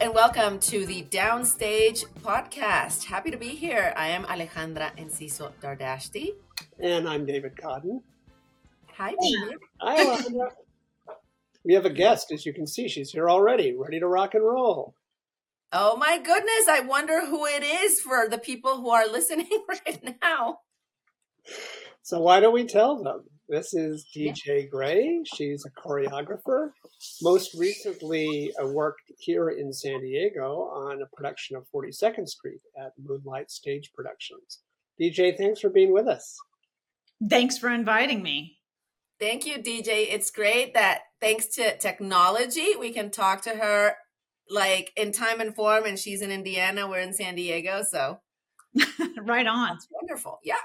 and welcome to the Downstage podcast. Happy to be here. I am Alejandra Enciso Dardashti. And I'm David Coddon. Hi, David. Hi, Alejandra. we have a guest, as you can see. She's here already, ready to rock and roll. Oh my goodness. I wonder who it is for the people who are listening right now. So, why don't we tell them? This is DJ Gray. She's a choreographer. Most recently, uh, worked here in San Diego on a production of 42nd Street at Moonlight Stage Productions. DJ, thanks for being with us. Thanks for inviting me. Thank you, DJ. It's great that thanks to technology, we can talk to her like in time and form, and she's in Indiana, we're in San Diego. So, right on. That's wonderful. Yeah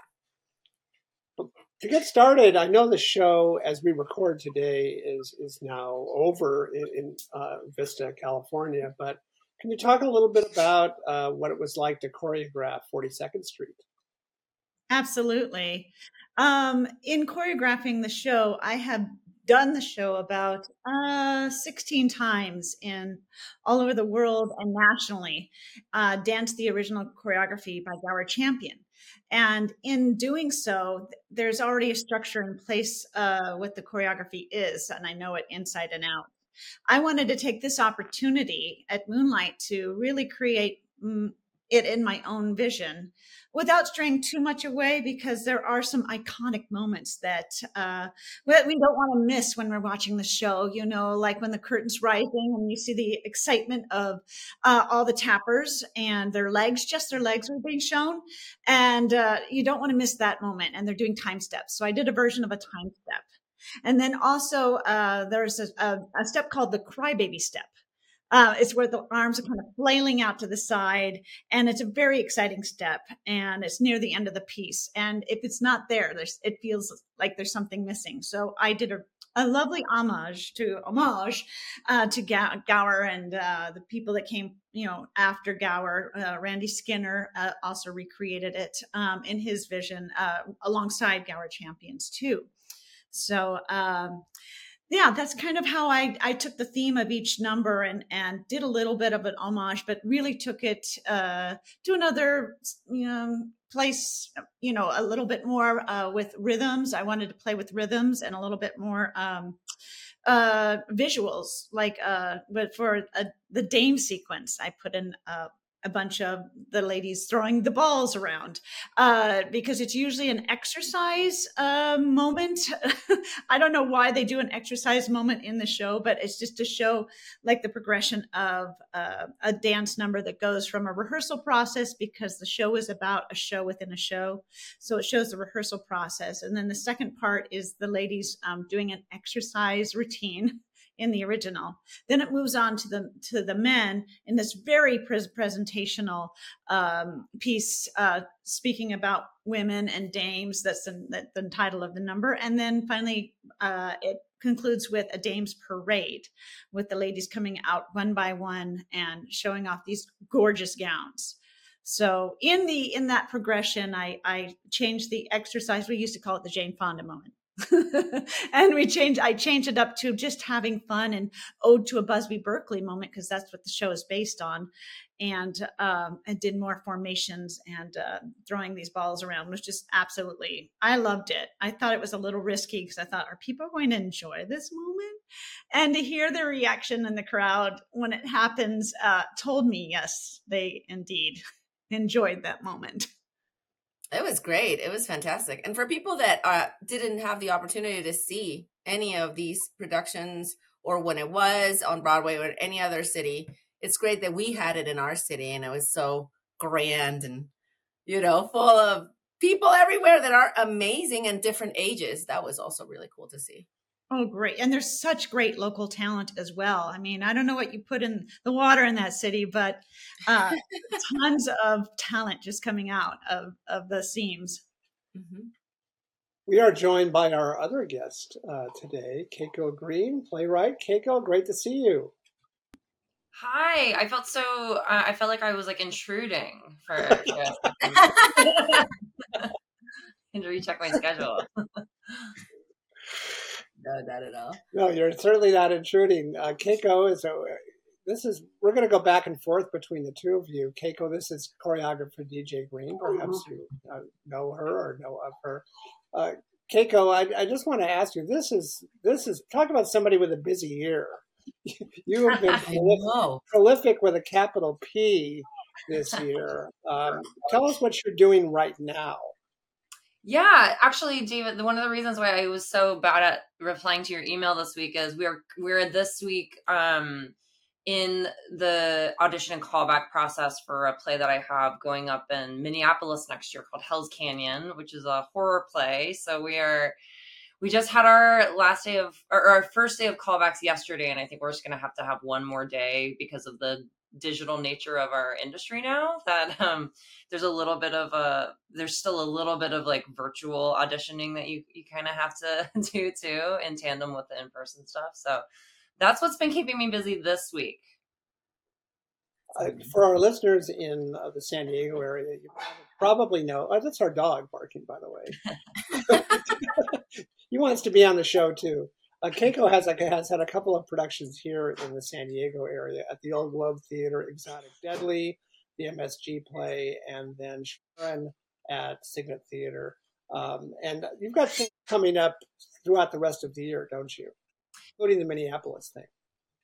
to get started, I know the show as we record today is is now over in, in uh, Vista, California. But can you talk a little bit about uh, what it was like to choreograph Forty Second Street? Absolutely. Um, in choreographing the show, I have done the show about uh, 16 times in all over the world and nationally. Uh, danced the original choreography by Gower Champion. And in doing so, there's already a structure in place uh, what the choreography is, and I know it inside and out. I wanted to take this opportunity at Moonlight to really create it in my own vision without straying too much away because there are some iconic moments that uh, we don't want to miss when we're watching the show you know like when the curtain's rising and you see the excitement of uh, all the tappers and their legs just their legs are being shown. And uh, you don't want to miss that moment and they're doing time steps. So i did a version of a time step. And then also uh, there's a, a, a step called the crybaby step uh, it's where the arms are kind of flailing out to the side, and it's a very exciting step. And it's near the end of the piece. And if it's not there, there's it feels like there's something missing. So I did a a lovely homage to homage uh, to Gower and uh, the people that came, you know, after Gower. Uh, Randy Skinner uh, also recreated it um, in his vision uh, alongside Gower Champion's too. So um, yeah, that's kind of how I, I took the theme of each number and, and did a little bit of an homage, but really took it uh, to another you know, place, you know, a little bit more uh, with rhythms. I wanted to play with rhythms and a little bit more um, uh, visuals, like, uh, but for a, the Dame sequence, I put in uh, a bunch of the ladies throwing the balls around uh, because it's usually an exercise uh, moment. I don't know why they do an exercise moment in the show, but it's just to show like the progression of uh, a dance number that goes from a rehearsal process because the show is about a show within a show. So it shows the rehearsal process. And then the second part is the ladies um, doing an exercise routine in the original. Then it moves on to the to the men in this very pre- presentational um, piece, uh, speaking about women and dames. That's the, the, the, title of the number. And then finally, uh, it concludes with a dames parade, with the ladies coming out one by one and showing off these gorgeous gowns. So in the in that progression, I I changed the exercise. We used to call it the Jane Fonda moment and we changed i changed it up to just having fun and ode to a busby berkeley moment because that's what the show is based on. And um and did more formations and uh, throwing these balls around was just absolutely i loved it. I thought it was a little risky because i thought are people going to enjoy this moment? And to hear the reaction in the crowd when it happens uh, told me yes they indeed enjoyed that moment it was great. It was fantastic. And for people that uh, didn't have the opportunity to see any of these productions or when it was on Broadway or any other city, it's great that we had it in our city and it was so grand and, you know, full of people everywhere that are amazing and different ages. That was also really cool to see. Oh, great. And there's such great local talent as well. I mean, I don't know what you put in the water in that city, but uh, tons of talent just coming out of, of the seams. Mm-hmm. We are joined by our other guest uh, today, Keiko Green, playwright. Keiko, great to see you. Hi, I felt so. Uh, I felt like I was like intruding for. and to recheck my schedule. No, not at all. No, you're certainly not intruding. Uh, Keiko is a, this is we're going to go back and forth between the two of you. Keiko, this is choreographer DJ Green. Perhaps you uh, know her or know of her. Uh, Keiko, I, I just want to ask you. This is this is talk about somebody with a busy year. you have been prolific, prolific, with a capital P this year. Um, tell us what you're doing right now. Yeah, actually, David, one of the reasons why I was so bad at replying to your email this week is we're we're this week um in the audition and callback process for a play that I have going up in Minneapolis next year called Hell's Canyon, which is a horror play. So we are we just had our last day of or our first day of callbacks yesterday and I think we're just going to have to have one more day because of the digital nature of our industry now that um there's a little bit of a there's still a little bit of like virtual auditioning that you you kind of have to do too in tandem with the in-person stuff so that's what's been keeping me busy this week. Uh, for our listeners in uh, the San Diego area, you probably know oh, that's our dog barking, by the way. he wants to be on the show too. Uh, Keiko has like has had a couple of productions here in the San Diego area at the Old Globe Theater, Exotic Deadly, the MSG play, and then Sharon at Cygnet Theater. Um, and you've got things coming up throughout the rest of the year, don't you? including the Minneapolis thing.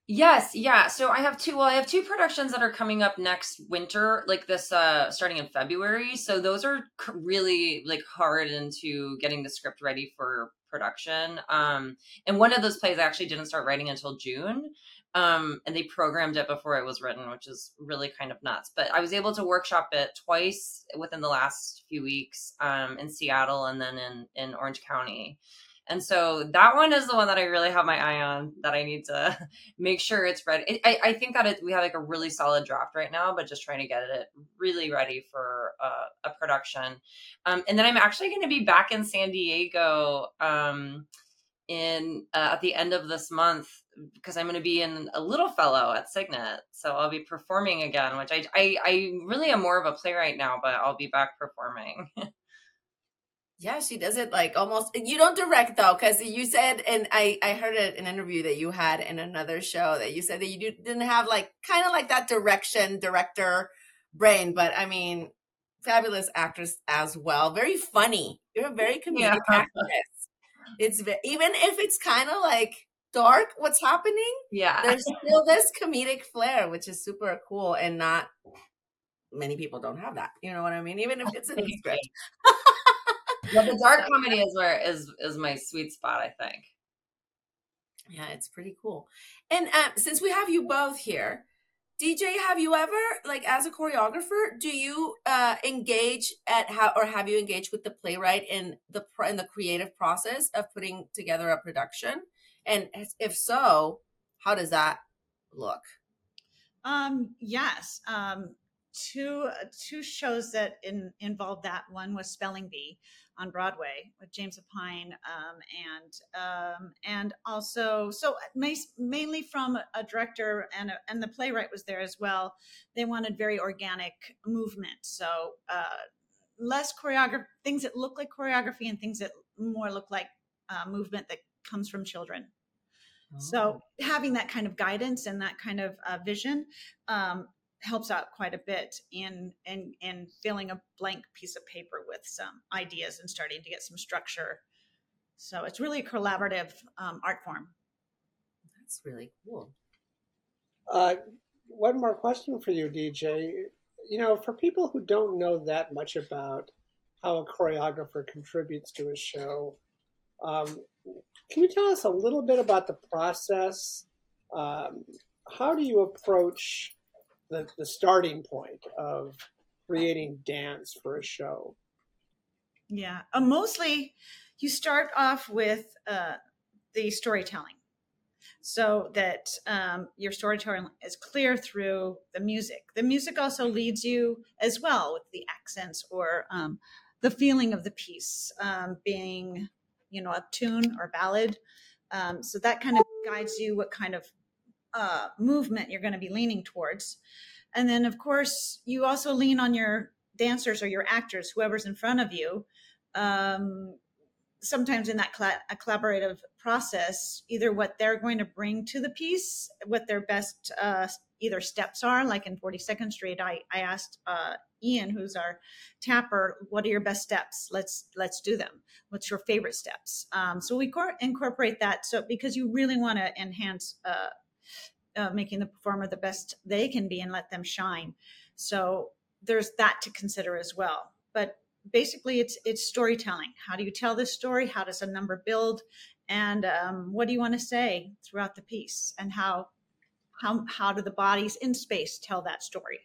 Yes, yeah. So I have two. Well, I have two productions that are coming up next winter, like this, uh starting in February. So those are really like hard into getting the script ready for production. Um, and one of those plays I actually didn't start writing until June. Um, and they programmed it before it was written, which is really kind of nuts. But I was able to workshop it twice within the last few weeks um, in Seattle and then in in Orange County. And so that one is the one that I really have my eye on that I need to make sure it's ready. I, I think that it, we have like a really solid draft right now, but just trying to get it really ready for uh, a production. Um, and then I'm actually going to be back in San Diego um, in uh, at the end of this month because I'm going to be in a little fellow at Cygnet. So I'll be performing again, which I, I, I really am more of a playwright now, but I'll be back performing. Yeah, she does it like almost. You don't direct though, because you said, and I I heard an interview that you had in another show that you said that you didn't have like kind of like that direction director brain, but I mean, fabulous actress as well. Very funny. You're a very comedic yeah. actress. It's even if it's kind of like dark what's happening. Yeah, there's still this comedic flair, which is super cool, and not many people don't have that. You know what I mean? Even if it's in the script. but the dark comedy is where is is my sweet spot, I think. Yeah, it's pretty cool. And um, since we have you both here, DJ, have you ever, like, as a choreographer, do you uh, engage at how, or have you engaged with the playwright in the in the creative process of putting together a production? And if so, how does that look? Um, yes. Um, two two shows that in, involved that. One was Spelling Bee, on Broadway with James Lapine, um, and um, and also so mainly from a director and a, and the playwright was there as well. They wanted very organic movement, so uh, less choreography, things that look like choreography, and things that more look like uh, movement that comes from children. So oh. having that kind of guidance and that kind of uh, vision um, helps out quite a bit in in in filling a blank piece of paper with some ideas and starting to get some structure. So it's really a collaborative um, art form. That's really cool. Uh, one more question for you, DJ. You know, for people who don't know that much about how a choreographer contributes to a show, um, can you tell us a little bit about the process? Um, how do you approach the, the starting point of creating dance for a show? Yeah, uh, mostly you start off with uh, the storytelling so that um, your storytelling is clear through the music. The music also leads you as well with the accents or um, the feeling of the piece um, being, you know, a tune or ballad. Um, so that kind of guides you what kind of uh, movement you're going to be leaning towards. And then, of course, you also lean on your dancers or your actors, whoever's in front of you, um, sometimes in that cl- collaborative process, either what they're going to bring to the piece, what their best uh, either steps are, like in 42nd Street, I, I asked uh, Ian, who's our tapper, what are your best steps? Let's let's do them. What's your favorite steps? Um, so we cor- incorporate that. So because you really want to enhance uh, uh, making the performer the best they can be and let them shine. So there's that to consider as well. But basically, it's it's storytelling. How do you tell this story? How does a number build? And um, what do you want to say throughout the piece? And how how how do the bodies in space tell that story?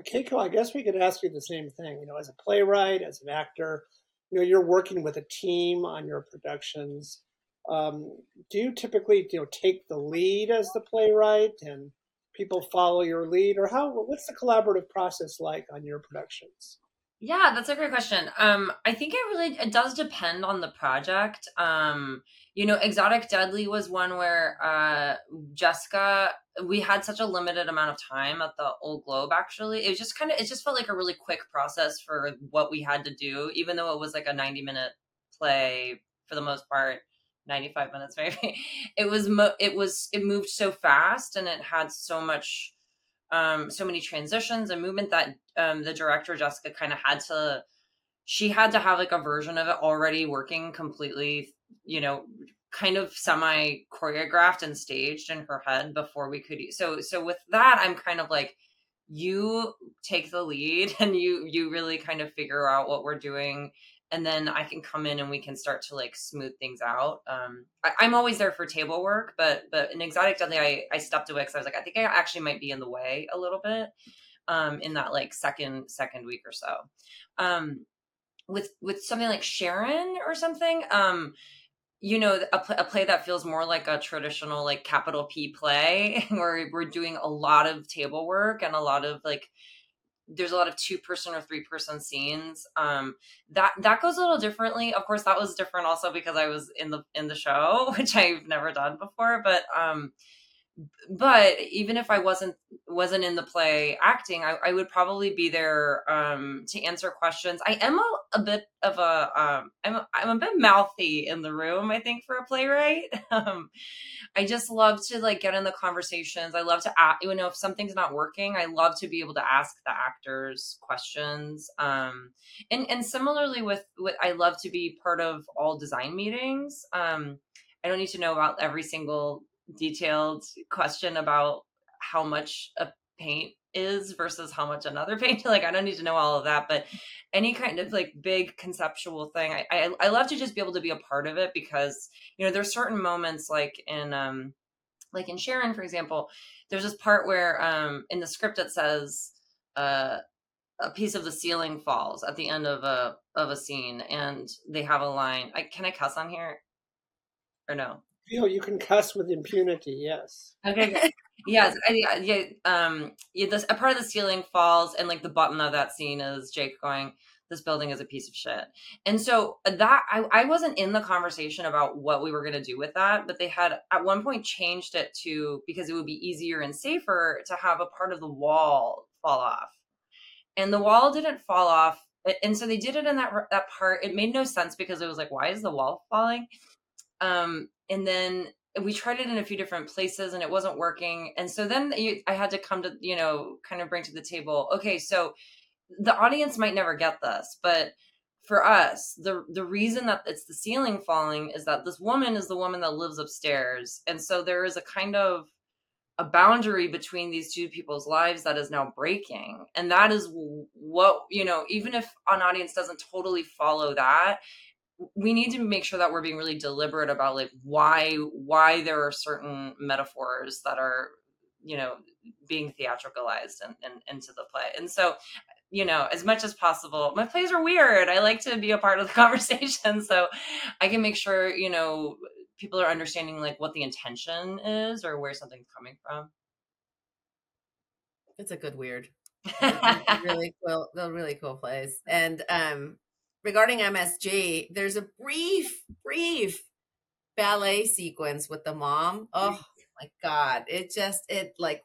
Keiko, I guess we could ask you the same thing. You know, as a playwright, as an actor, you know, you're working with a team on your productions. Um, do you typically, you know, take the lead as the playwright, and people follow your lead, or how? What's the collaborative process like on your productions? Yeah, that's a great question. Um, I think it really it does depend on the project. Um, you know, Exotic Deadly was one where uh, Jessica, we had such a limited amount of time at the Old Globe. Actually, it was just kind of it just felt like a really quick process for what we had to do, even though it was like a ninety minute play for the most part. 95 minutes maybe it was mo- it was it moved so fast and it had so much um, so many transitions and movement that um, the director Jessica kind of had to she had to have like a version of it already working completely, you know, kind of semi choreographed and staged in her head before we could. So so with that, I'm kind of like you take the lead and you you really kind of figure out what we're doing and then I can come in and we can start to like smooth things out. Um, I, am always there for table work, but but in Exotic Deadly, I I stepped away because I was like, I think I actually might be in the way a little bit, um, in that like second second week or so. Um, with with something like Sharon or something, um, you know, a, a play that feels more like a traditional like capital P play, where we're doing a lot of table work and a lot of like there's a lot of two person or three person scenes um that that goes a little differently of course that was different also because i was in the in the show which i've never done before but um but even if I wasn't wasn't in the play acting, I, I would probably be there um, to answer questions. I am a, a bit of a um, I'm I'm a bit mouthy in the room. I think for a playwright, um, I just love to like get in the conversations. I love to ask, you know if something's not working, I love to be able to ask the actors questions. Um, and and similarly with with I love to be part of all design meetings. Um, I don't need to know about every single detailed question about how much a paint is versus how much another paint like i don't need to know all of that but any kind of like big conceptual thing I, I i love to just be able to be a part of it because you know there's certain moments like in um like in sharon for example there's this part where um in the script it says uh a piece of the ceiling falls at the end of a of a scene and they have a line i can i cuss on here or no feel you can cuss with impunity. Yes. Okay. Yes. I, yeah. Um. Yeah, this a part of the ceiling falls, and like the button of that scene is Jake going, "This building is a piece of shit." And so uh, that I I wasn't in the conversation about what we were gonna do with that, but they had at one point changed it to because it would be easier and safer to have a part of the wall fall off, and the wall didn't fall off. And so they did it in that that part. It made no sense because it was like, why is the wall falling? Um, and then we tried it in a few different places and it wasn't working. And so then i had to come to you know kind of bring to the table okay so the audience might never get this but for us the the reason that it's the ceiling falling is that this woman is the woman that lives upstairs. And so there is a kind of a boundary between these two people's lives that is now breaking. And that is what you know even if an audience doesn't totally follow that we need to make sure that we're being really deliberate about like why why there are certain metaphors that are you know being theatricalized and, and into the play. And so you know as much as possible my plays are weird. I like to be a part of the conversation. So i can make sure you know people are understanding like what the intention is or where something's coming from. It's a good weird. Really cool really cool plays. And um regarding MSG, there's a brief, brief ballet sequence with the mom. Oh my god, it just it like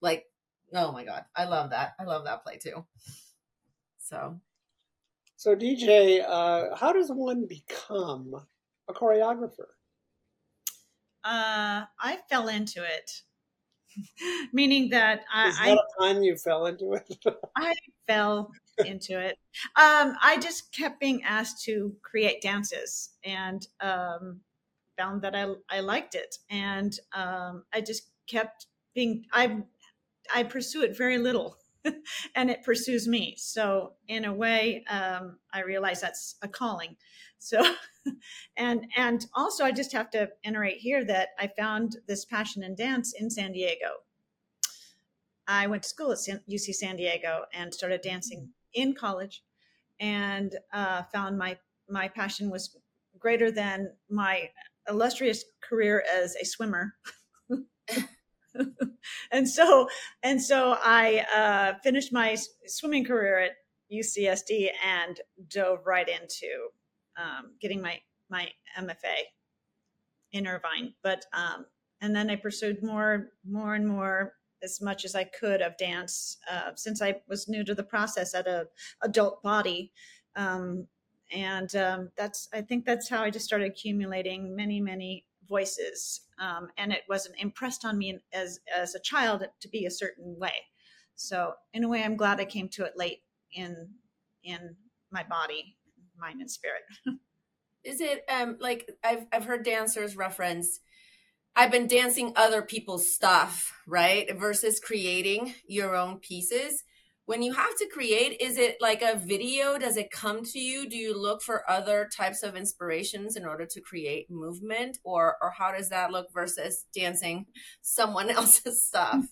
like oh my god, I love that. I love that play too. So So, DJ, uh, how does one become a choreographer? Uh, I fell into it, meaning that I, Is that I, a pun? You fell into it. I fell into it. Um, I just kept being asked to create dances, and um, found that I I liked it, and um, I just kept being I I pursue it very little. and it pursues me. So in a way, um, I realize that's a calling. So, and and also, I just have to iterate here that I found this passion in dance in San Diego. I went to school at UC San Diego and started dancing in college, and uh, found my my passion was greater than my illustrious career as a swimmer. and so and so I uh, finished my swimming career at UCSD and dove right into um, getting my my MFA in Irvine. But um, and then I pursued more more and more as much as I could of dance uh, since I was new to the process at a adult body. Um, and um, that's I think that's how I just started accumulating many many voices um, and it wasn't impressed on me as as a child to be a certain way so in a way i'm glad i came to it late in in my body mind and spirit is it um like i've i've heard dancers reference i've been dancing other people's stuff right versus creating your own pieces. When you have to create is it like a video? Does it come to you? Do you look for other types of inspirations in order to create movement? Or or how does that look versus dancing someone else's stuff?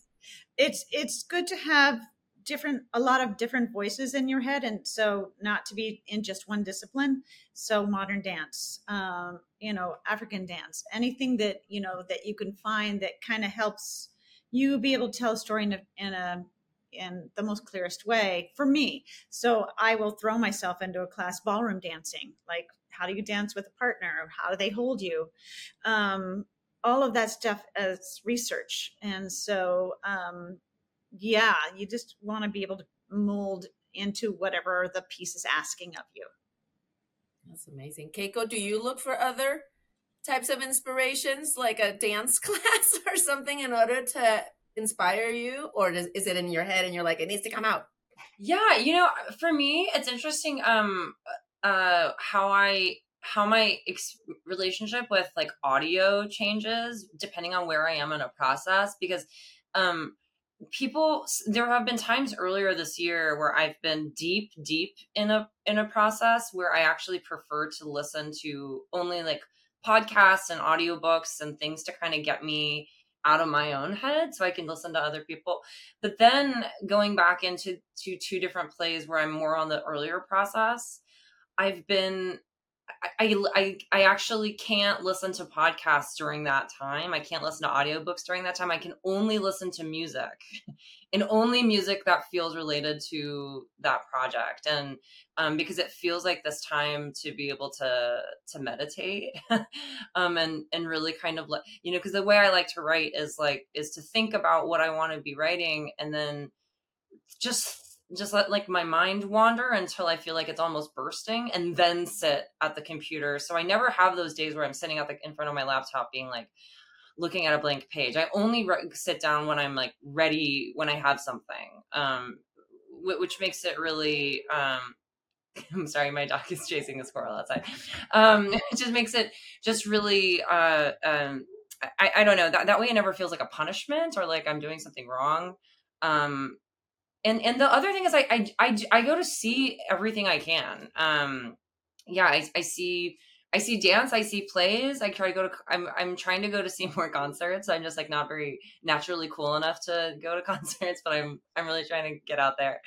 It's it's good to have different a lot of different voices in your head and so not to be in just one discipline so modern dance um, you know african dance anything that you know that you can find that kind of helps you be able to tell a story in a, in a in the most clearest way for me. So I will throw myself into a class ballroom dancing, like how do you dance with a partner? How do they hold you? Um, all of that stuff as research. And so, um, yeah, you just want to be able to mold into whatever the piece is asking of you. That's amazing. Keiko, do you look for other types of inspirations like a dance class or something in order to inspire you or does, is it in your head and you're like it needs to come out yeah you know for me it's interesting um uh how i how my ex- relationship with like audio changes depending on where i am in a process because um people there have been times earlier this year where i've been deep deep in a in a process where i actually prefer to listen to only like podcasts and audiobooks and things to kind of get me out of my own head so I can listen to other people. But then going back into to two different plays where I'm more on the earlier process, I've been I, I I actually can't listen to podcasts during that time. I can't listen to audiobooks during that time. I can only listen to music and only music that feels related to that project. And um, because it feels like this time to be able to to meditate um, and and really kind of let you know because the way I like to write is like is to think about what I want to be writing and then just just let like my mind wander until I feel like it's almost bursting and then sit at the computer. So I never have those days where I'm sitting at the in front of my laptop being like looking at a blank page. I only re- sit down when I'm like ready when I have something. Um w- which makes it really um I'm sorry, my dog is chasing a squirrel outside. Um, it just makes it just really, uh, um, I, I don't know that, that way it never feels like a punishment or like I'm doing something wrong. Um, and and the other thing is I, I i i, go to see everything i can. Um yeah I, I see i see dance i see plays i try to go to i'm i'm trying to go to see more concerts i'm just like not very naturally cool enough to go to concerts but i'm i'm really trying to get out there.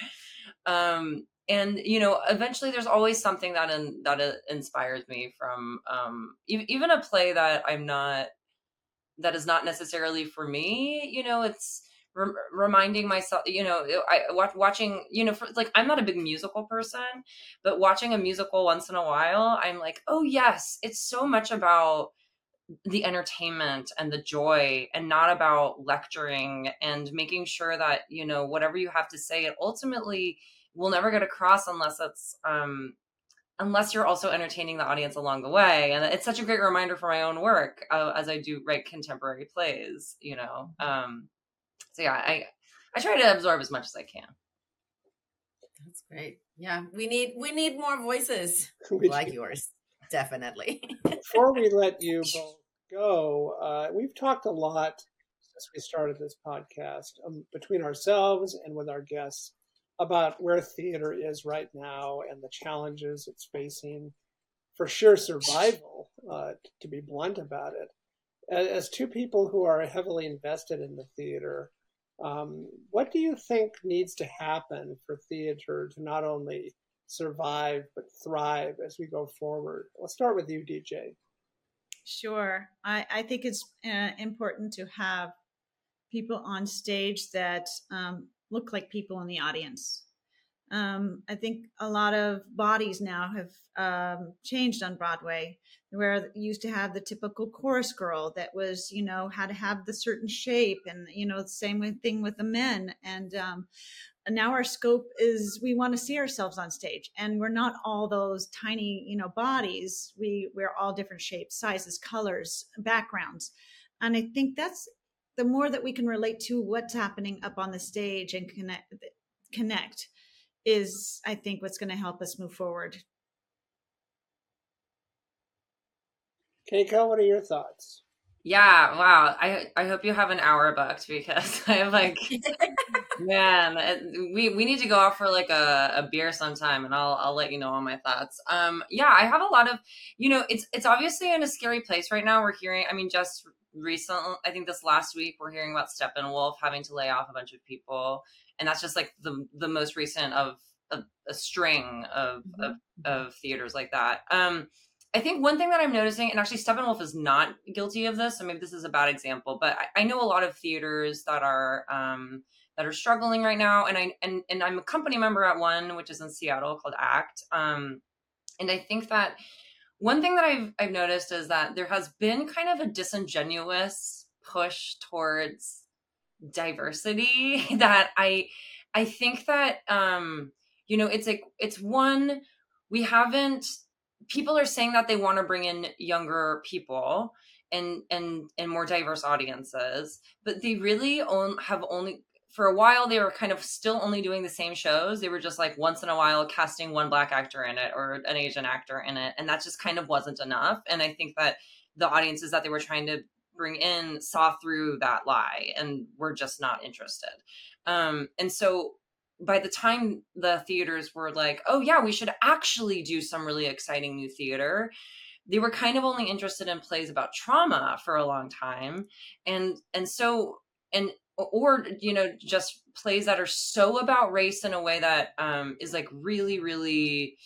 Um and you know eventually there's always something that in, that uh, inspires me from um even a play that i'm not that is not necessarily for me you know it's re- reminding myself you know i watch, watching you know for, like i'm not a big musical person but watching a musical once in a while i'm like oh yes it's so much about the entertainment and the joy and not about lecturing and making sure that you know whatever you have to say it ultimately will never get across unless it's um unless you're also entertaining the audience along the way. And it's such a great reminder for my own work uh, as i do write contemporary plays you know um so yeah i i try to absorb as much as i can. That's great. Yeah we need we need more voices like yours definitely. Before we let you both go uh, we've talked a lot since we started this podcast um, between ourselves and with our guests about where theater is right now and the challenges it's facing. For sure survival, uh, to be blunt about it. As two people who are heavily invested in the theater, um, what do you think needs to happen for theater to not only survive but thrive as we go forward? Let's start with you, DJ. Sure. I, I think it's uh, important to have people on stage that um, look like people in the audience. Um, I think a lot of bodies now have um, changed on Broadway, where you used to have the typical chorus girl that was, you know, had to have the certain shape, and you know, the same thing with the men. And um, now our scope is we want to see ourselves on stage, and we're not all those tiny, you know, bodies. We we're all different shapes, sizes, colors, backgrounds, and I think that's the more that we can relate to what's happening up on the stage and connect connect is i think what's going to help us move forward. Keiko what are your thoughts? Yeah wow. I i hope you have an hour booked because I'm like man we we need to go out for like a, a beer sometime and i'll i'll let you know all my thoughts. Um yeah i have a lot of you know it's it's obviously in a scary place right now. We're hearing i mean just recently i think this last week we're hearing about steppenwolf having to lay off a bunch of people and that's just like the the most recent of a, a string of, mm-hmm. of, of theaters like that um I think one thing that I'm noticing, and actually Steppenwolf is not guilty of this, so maybe this is a bad example, but I, I know a lot of theaters that are um, that are struggling right now, and I and and I'm a company member at one, which is in Seattle called ACT, um, and I think that one thing that I've I've noticed is that there has been kind of a disingenuous push towards diversity that I I think that um you know it's like it's one we haven't people are saying that they want to bring in younger people and and and more diverse audiences but they really on, have only for a while they were kind of still only doing the same shows. They were just like once in a while casting one black actor in it or an asian actor in it and that just kind of wasn't enough and i think that the audiences that they were trying to bring in saw through that lie and were just not interested. Um, and so by the time the theaters were like oh yeah we should actually do some really exciting new theater they were kind of only interested in plays about trauma for a long time. And and so and or you know just plays that are so about race in a way that um, is like really really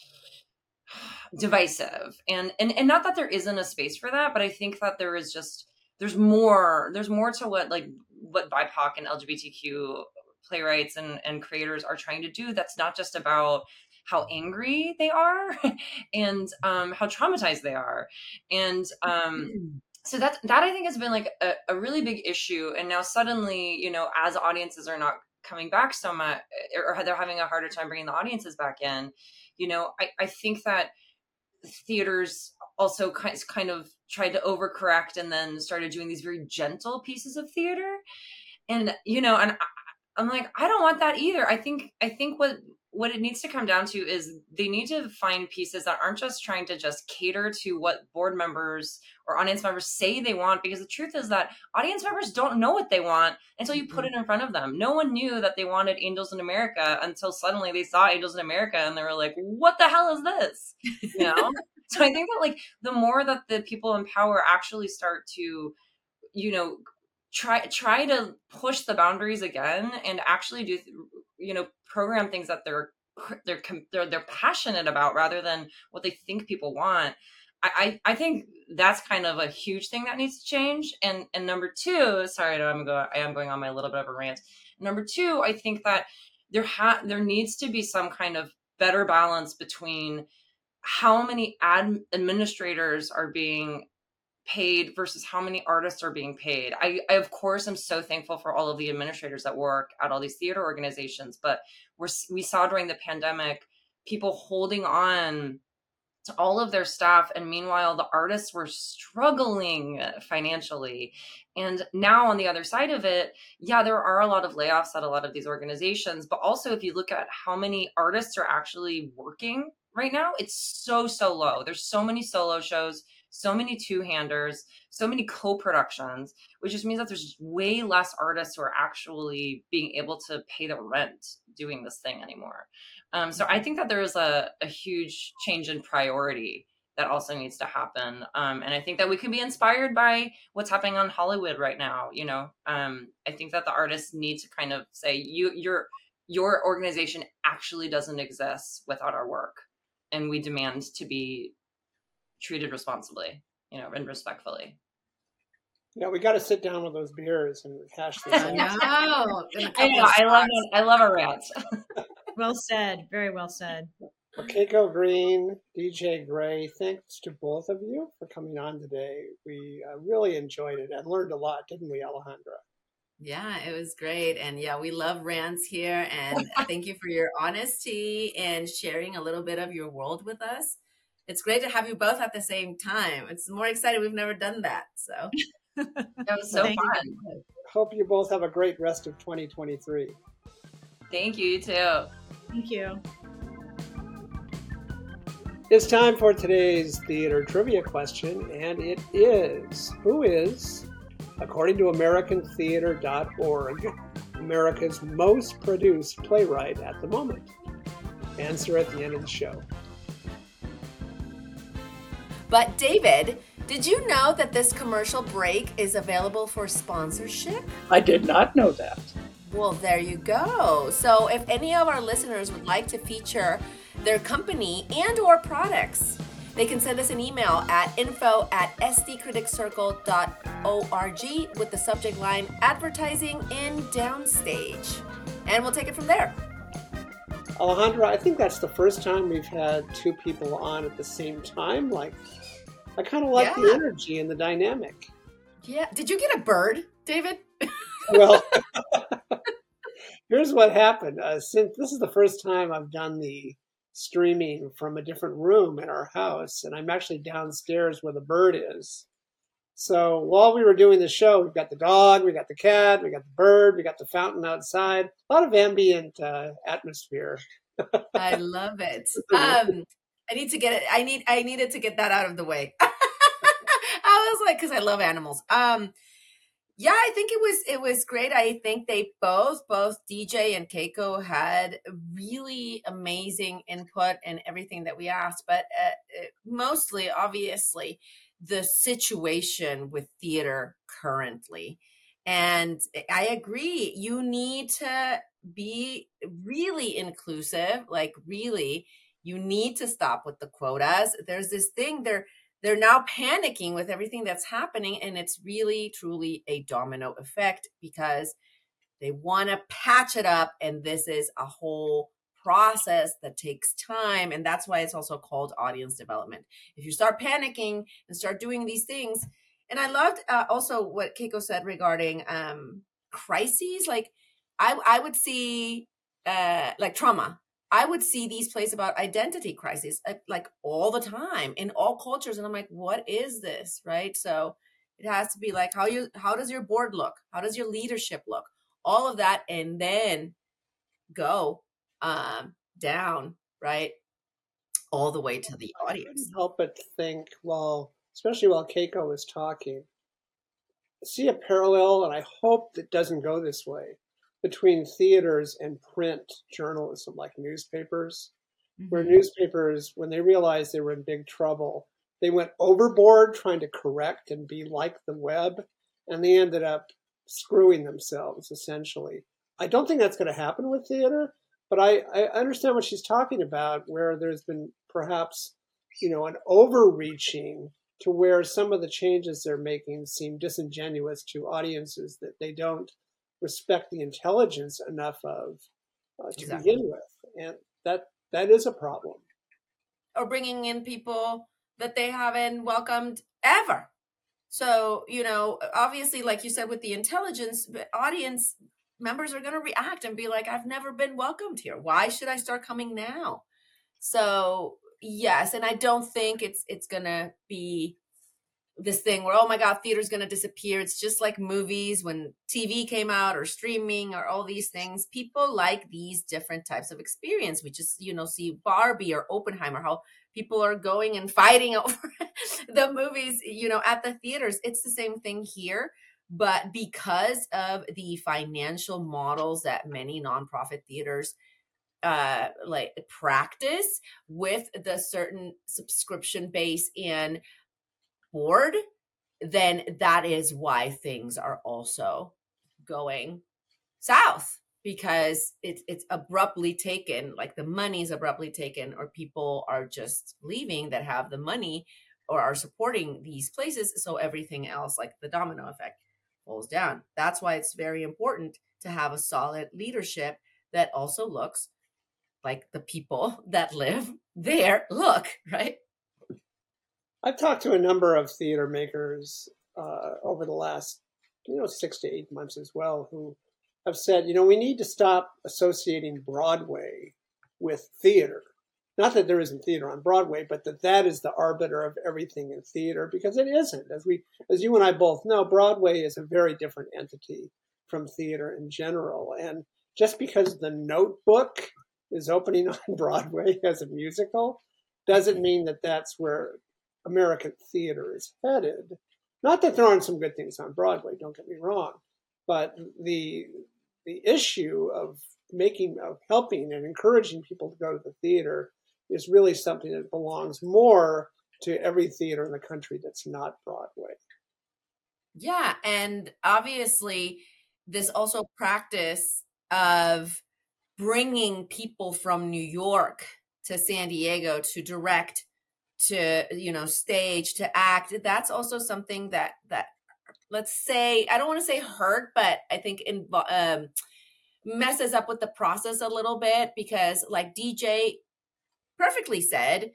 divisive. And and and not that there isn't a space for that but i think that there is just there's more there's more to what like what bipoc and lgbtq playwrights and and creators are trying to do that's not just about how angry they are and um, how traumatized they are and um, mm so that that I think has been like a, a really big issue. And now suddenly, you know, as audiences are not coming back so much, or they're having a harder time bringing the audiences back in, you know, I, I think that theaters also kind kind of tried to overcorrect and then started doing these very gentle pieces of theater. And you know and i'm like i don't want that either. I think i think what what it needs to come down to is they need to find pieces that aren't just trying to just cater to what board members or audience members say they want because the truth is that audience members don't know what they want until you put mm-hmm. it in front of them. No one knew that they wanted angels in america until suddenly they saw angels in america and they were like what the hell is this? You know so i think that like the more that the people in power actually start to you know try try to push the boundaries again and actually do you know program things that they're they're they're, they're passionate about rather than what they think people want I, I think that's kind of a huge thing that needs to change. And and number two, sorry, I'm going I am going on my little bit of a rant. Number two, I think that there ha- there needs to be some kind of better balance between how many ad- administrators are being paid versus how many artists are being paid. I, I, of course am so thankful for all of the administrators that work at all these theater organizations, but we're we saw during the pandemic people holding on to all of their staff and meanwhile the artists were struggling financially and now on the other side of it yeah there are a lot of layoffs at a lot of these organizations but also if you look at how many artists are actually working right now it's so so low there's so many solo shows so many two-handers so many co-productions which just means that there's way less artists who are actually being able to pay the rent doing this thing anymore um, so I think that there is a, a huge change in priority that also needs to happen. Um, and I think that we can be inspired by what's happening on Hollywood right now. You know, um, I think that the artists need to kind of say, you, your, your organization actually doesn't exist without our work. And we demand to be treated responsibly, you know, and respectfully. Yeah, we got to sit down with those beers and hash this out. I know. I know. I love. I love a rant. Well said. Very well said. Keiko Green, DJ Gray, thanks to both of you for coming on today. We uh, really enjoyed it and learned a lot, didn't we, Alejandra? Yeah, it was great. And yeah, we love rants here. And thank you for your honesty and sharing a little bit of your world with us. It's great to have you both at the same time. It's more exciting. We've never done that. So that was so Thank fun. you. Hope you both have a great rest of 2023. Thank you, you too. Thank you. It's time for today's theater trivia question, and it is Who is, according to AmericanTheater.org, America's most produced playwright at the moment? Answer at the end of the show. But David, did you know that this commercial break is available for sponsorship? I did not know that. Well, there you go. So if any of our listeners would like to feature their company and or products, they can send us an email at info at sdcriticcircle.org with the subject line advertising in downstage. And we'll take it from there. Alejandra, I think that's the first time we've had two people on at the same time. Like, I kind of like the energy and the dynamic. Yeah. Did you get a bird, David? Well, here's what happened. Uh, since this is the first time I've done the streaming from a different room in our house, and I'm actually downstairs where the bird is. So while we were doing the show, we've got the dog, we got the cat, we got the bird, we got the fountain outside. A lot of ambient uh, atmosphere. I love it. Um, I need to get it. I need. I needed to get that out of the way. I was like, because I love animals. Um, yeah, I think it was it was great. I think they both, both DJ and Keiko, had really amazing input in everything that we asked. But uh, uh, mostly, obviously, the situation with theater currently. And I agree. You need to be really inclusive, like really you need to stop with the quotas. There's this thing they're they're now panicking with everything that's happening and it's really truly a domino effect because they want to patch it up and this is a whole process that takes time and that's why it's also called audience development. If you start panicking and start doing these things and I loved uh, also what Keiko said regarding um crises like I I would see uh like trauma I would see these plays about identity crises uh, like all the time in all cultures, and I'm like, what is this, right? So it has to be like how you how does your board look? How does your leadership look? All of that, and then go um, down, right, all the way to the I audience. couldn't help but think, well, especially while Keiko was talking, see a parallel, and I hope it doesn't go this way, between theaters and print journalism, like newspapers, where Mhm. newspapers, when they realized they were in big trouble, they went overboard trying to correct and be like the web, and they ended up screwing themselves, essentially. I don't think that's going to happen with theater, but I, I understand what she's talking about, where there's been perhaps, you know, an overreaching to where some of the changes they're making seem disingenuous to audiences that they don't respect the intelligence enough of uh, to Exactly. begin with, and that that is a problem. or bringing in people that they haven't welcomed ever. So, you know, obviously, like you said, with the intelligence, the audience members are going to react and be like, I've never been welcomed here. Why should I start coming now? So, yes, and I don't think it's it's gonna be this thing where oh my god theater's going to disappear. It's just like movies when tv came out or streaming or all these things. People like these different types of experience we just you know see barbie or oppenheimer how people are going and fighting over the movies you know at the theaters. It's the same thing here but because of the financial models that many nonprofit theaters uh like practice with the certain subscription base and board, then that is why things are also going south because it's it's abruptly taken like the money's abruptly taken or people are just leaving that have the money or are supporting these places so everything else like the domino effect falls down. That's why it's very important to have a solid leadership that also looks like the people that live there look right I've talked to a number of theater makers uh, over the last, you know, six to eight months as well, who have said, you know, we need to stop associating Broadway with theater. Not that there isn't theater on Broadway, but that that is the arbiter of everything in theater, because it isn't. As we, as you and I both know, Broadway is a very different entity from theater in general. And just because the Notebook is opening on Broadway as a musical doesn't mean that that's where American theater is headed. Not that there aren't some good things on Broadway, don't get me wrong, but the the issue of making of helping and encouraging people to go to the theater is really something that belongs more to every theater in the country that's not Broadway. Yeah, and obviously this also practice of bringing people from New York to San Diego to direct to you know stage to act that's also something that that let's say i don't want to say hurt but i think in um, messes up with the process a little bit because like dj perfectly said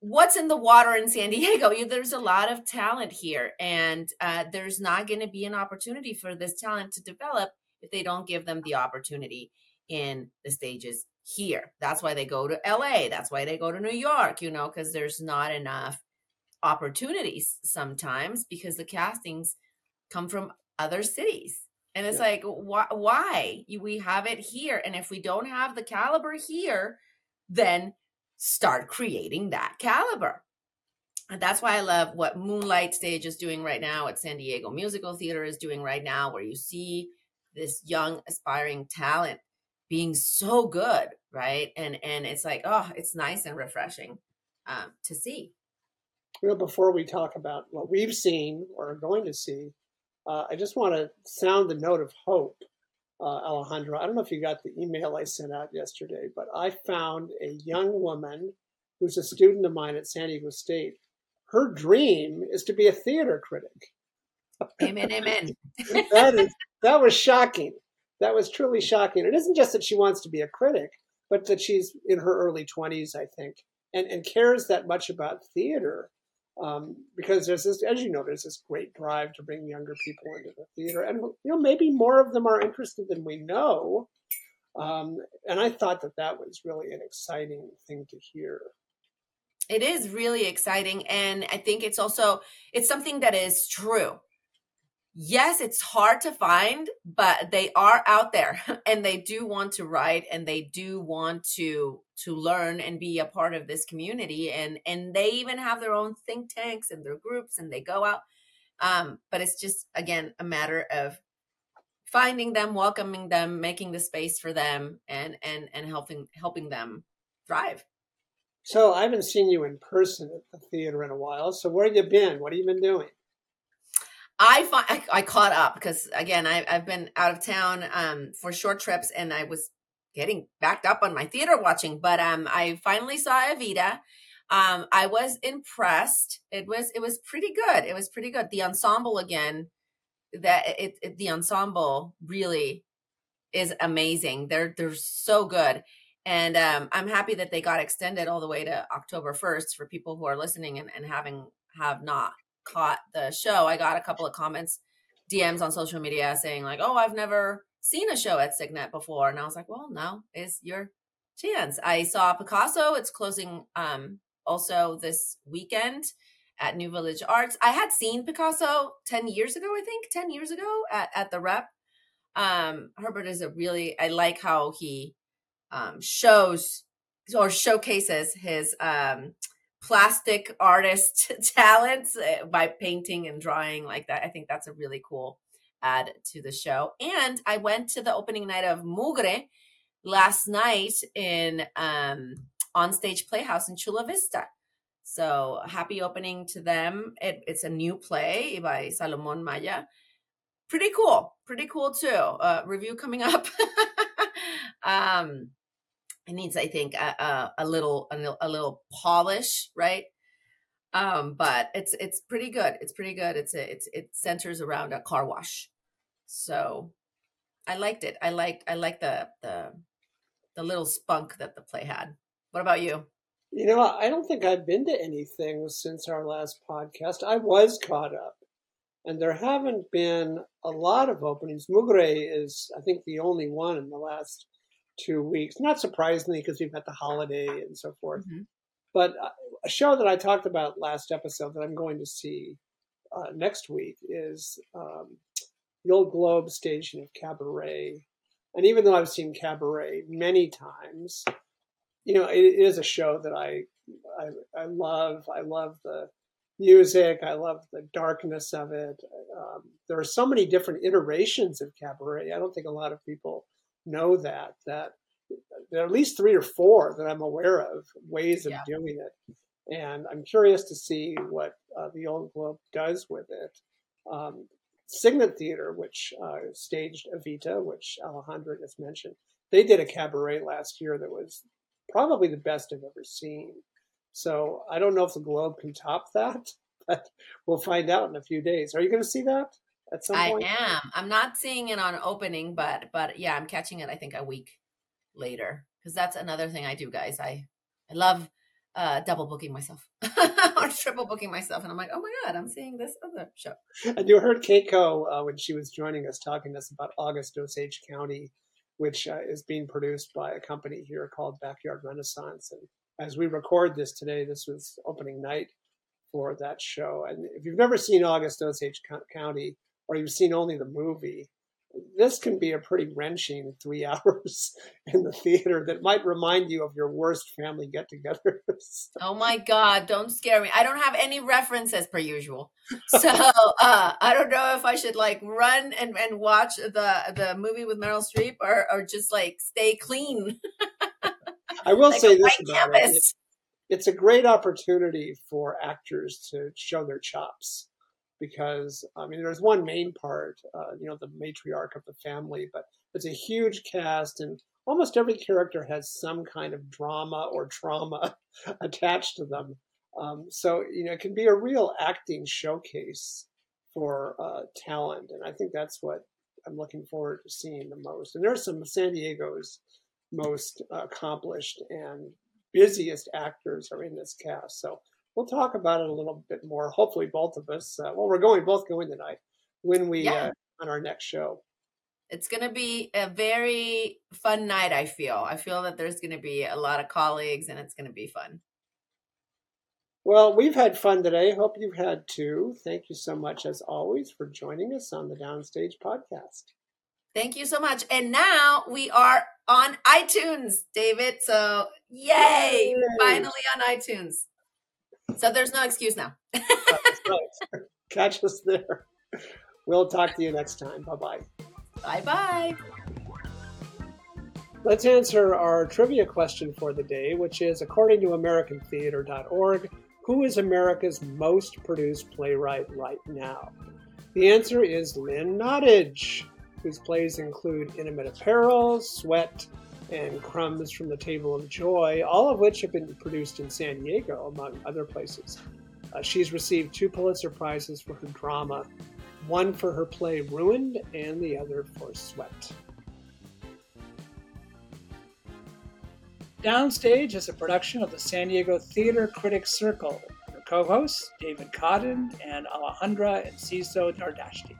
what's in the water in san diego? There's a lot of talent here and uh, there's not going to be an opportunity for this talent to develop if they don't give them the opportunity in the stages here. That's why they go to LA. That's why they go to New York, you know, because there's not enough opportunities sometimes because the castings come from other cities. And it's yeah. like, why? why? We have it here. And if we don't have the caliber here, then start creating that caliber. And that's why I love what Moonlight Stage is doing right now, what San Diego Musical Theater is doing right now, where you see this young aspiring talent being so good, right? And and it's like, oh, it's nice and refreshing um, to see. Well, before we talk about what we've seen or are going to see, uh, I just want to sound the note of hope, uh, Alejandra. I don't know if you got the email I sent out yesterday, but I found a young woman who's a student of mine at San Diego State. Her dream is to be a theater critic. Amen, amen. that is that was shocking that was truly shocking. It isn't just that she wants to be a critic, but that she's in her early 20s, I think, and, and cares that much about theater. Um, because there's this, as you know, there's this great drive to bring younger people into the theater, and you know maybe more of them are interested than we know. Um, and I thought that that was really an exciting thing to hear. It is really exciting, and I think it's also it's something that is true yes, it's hard to find, but they are out there and they do want to write and they do want to to learn and be a part of this community and and they even have their own think tanks and their groups and they go out um but it's just again a matter of finding them welcoming them making the space for them and and and helping helping them thrive. So i haven't seen you in person at the theater in a while so where have you been? What have you been doing I find I, I, caught up because again I, have been out of town um, for short trips and I was getting backed up on my theater watching. But um, I finally saw Evita. Um, I was impressed. It was it was pretty good. It was pretty good. The ensemble again, that it, it the ensemble really is amazing. They're they're so good. And um, I'm happy that they got extended all the way to October 1st for people who are listening and, and having have not caught the show, I got a couple of comments, DMs on social media saying like, "Oh, I've never seen a show at Cygnet before," and I was like, "Well, now is your chance." I saw Picasso; it's closing um also this weekend at New Village Arts. I had seen Picasso 10 years ago, I think, 10 years ago at, at the rep. Um, Herbert is a really, I like how he um, shows or showcases his um, plastic artist talents uh, by painting and drawing like that. I think that's a really cool add to the show. And I went to the opening night of Mugre last night in um, Onstage Playhouse in Chula Vista. So happy opening to them. It, it's a new play by Salomon Maya. Pretty cool. Pretty cool too. Uh, review coming up. um, it needs, I think, a, a, little a, little polish, right? Um, but it's it's pretty good. It's pretty good. It's a, it's it centers around a car wash, so I liked it. I liked I like the the the little spunk that the play had. What about you? You know, I don't think I've been to anything since our last podcast. I was caught up, and there haven't been a lot of openings. Mugre is, I think, the only one in the last two weeks. Not surprisingly, because we've got the holiday and so forth. Mm-hmm. But uh, a show that I talked about last episode that I'm going to see uh, next week is um, the Old Globe station of Cabaret. And even though I've seen Cabaret many times, you know, it, it is a show that I, I, I love. I love the music. I love the darkness of it. Um, there are so many different iterations of Cabaret. I don't think a lot of people know that that there are at least three or four that I'm aware of ways of yeah. doing it, and I'm curious to see what uh, the Old Globe does with it. Um, Cygnet Theater, which uh, staged Evita, which Alejandra just mentioned, they did a cabaret last year that was probably the best I've ever seen. So I don't know if the Globe can top that, but we'll find out in a few days. Are you going to see that? At some I point? Am. I'm not seeing it on opening, but but yeah, I'm catching it. I think a week later because that's another thing I do, guys. I I love uh double booking myself or triple booking myself, and I'm like, oh my god, I'm seeing this other show. And you heard Keiko uh, when she was joining us talking to us about August Osage County, which uh, is being produced by a company here called Backyard Renaissance. And as we record this today, this was opening night for that show. And if you've never seen August Osage County, or you've seen only the movie, this can be a pretty wrenching three hours in the theater that might remind you of your worst family get togethers. Oh my God, don't scare me. I don't have any references per usual. So uh, I don't know if I should like run and, and watch the, the movie with Meryl Streep or, or just like stay clean. I will like say this about it. It's a great opportunity for actors to show their chops because I mean, there's one main part, uh, you know, the matriarch of the family, but it's a huge cast, and almost every character has some kind of drama or trauma attached to them. Um, so you know, it can be a real acting showcase for uh, talent, and I think that's what I'm looking forward to seeing the most. And there's some San Diego's most accomplished and busiest actors are in this cast, so we'll talk about it a little bit more. Hopefully, both of us. Uh, well, we're going both going tonight when we yeah. uh, on our next show. It's going to be a very fun night. I feel. I feel that there's going to be a lot of colleagues, and it's going to be fun. Well, we've had fun today. Hope you've had too. Thank you so much, as always, for joining us on the Downstage podcast. Thank you so much. And now we are on iTunes, David. So, yay! yay. Finally on iTunes. So there's no excuse now. Catch us there. We'll talk to you next time. Bye bye. Bye bye. Let's answer our trivia question for the day, which is according to AmericanTheater.org, who is America's most produced playwright right now? The answer is Lynn Nottage, whose plays include Intimate Apparel, Sweat, and Crumbs from the Table of Joy, all of which have been produced in San Diego, among other places. Uh, she's received two Pulitzer Prizes for her drama, one for her play Ruined, and the other for Sweat. Downstage is a production of the San Diego Theater Critics Circle. Her co hosts, David Coddon and Alejandra Enciso Nardashti.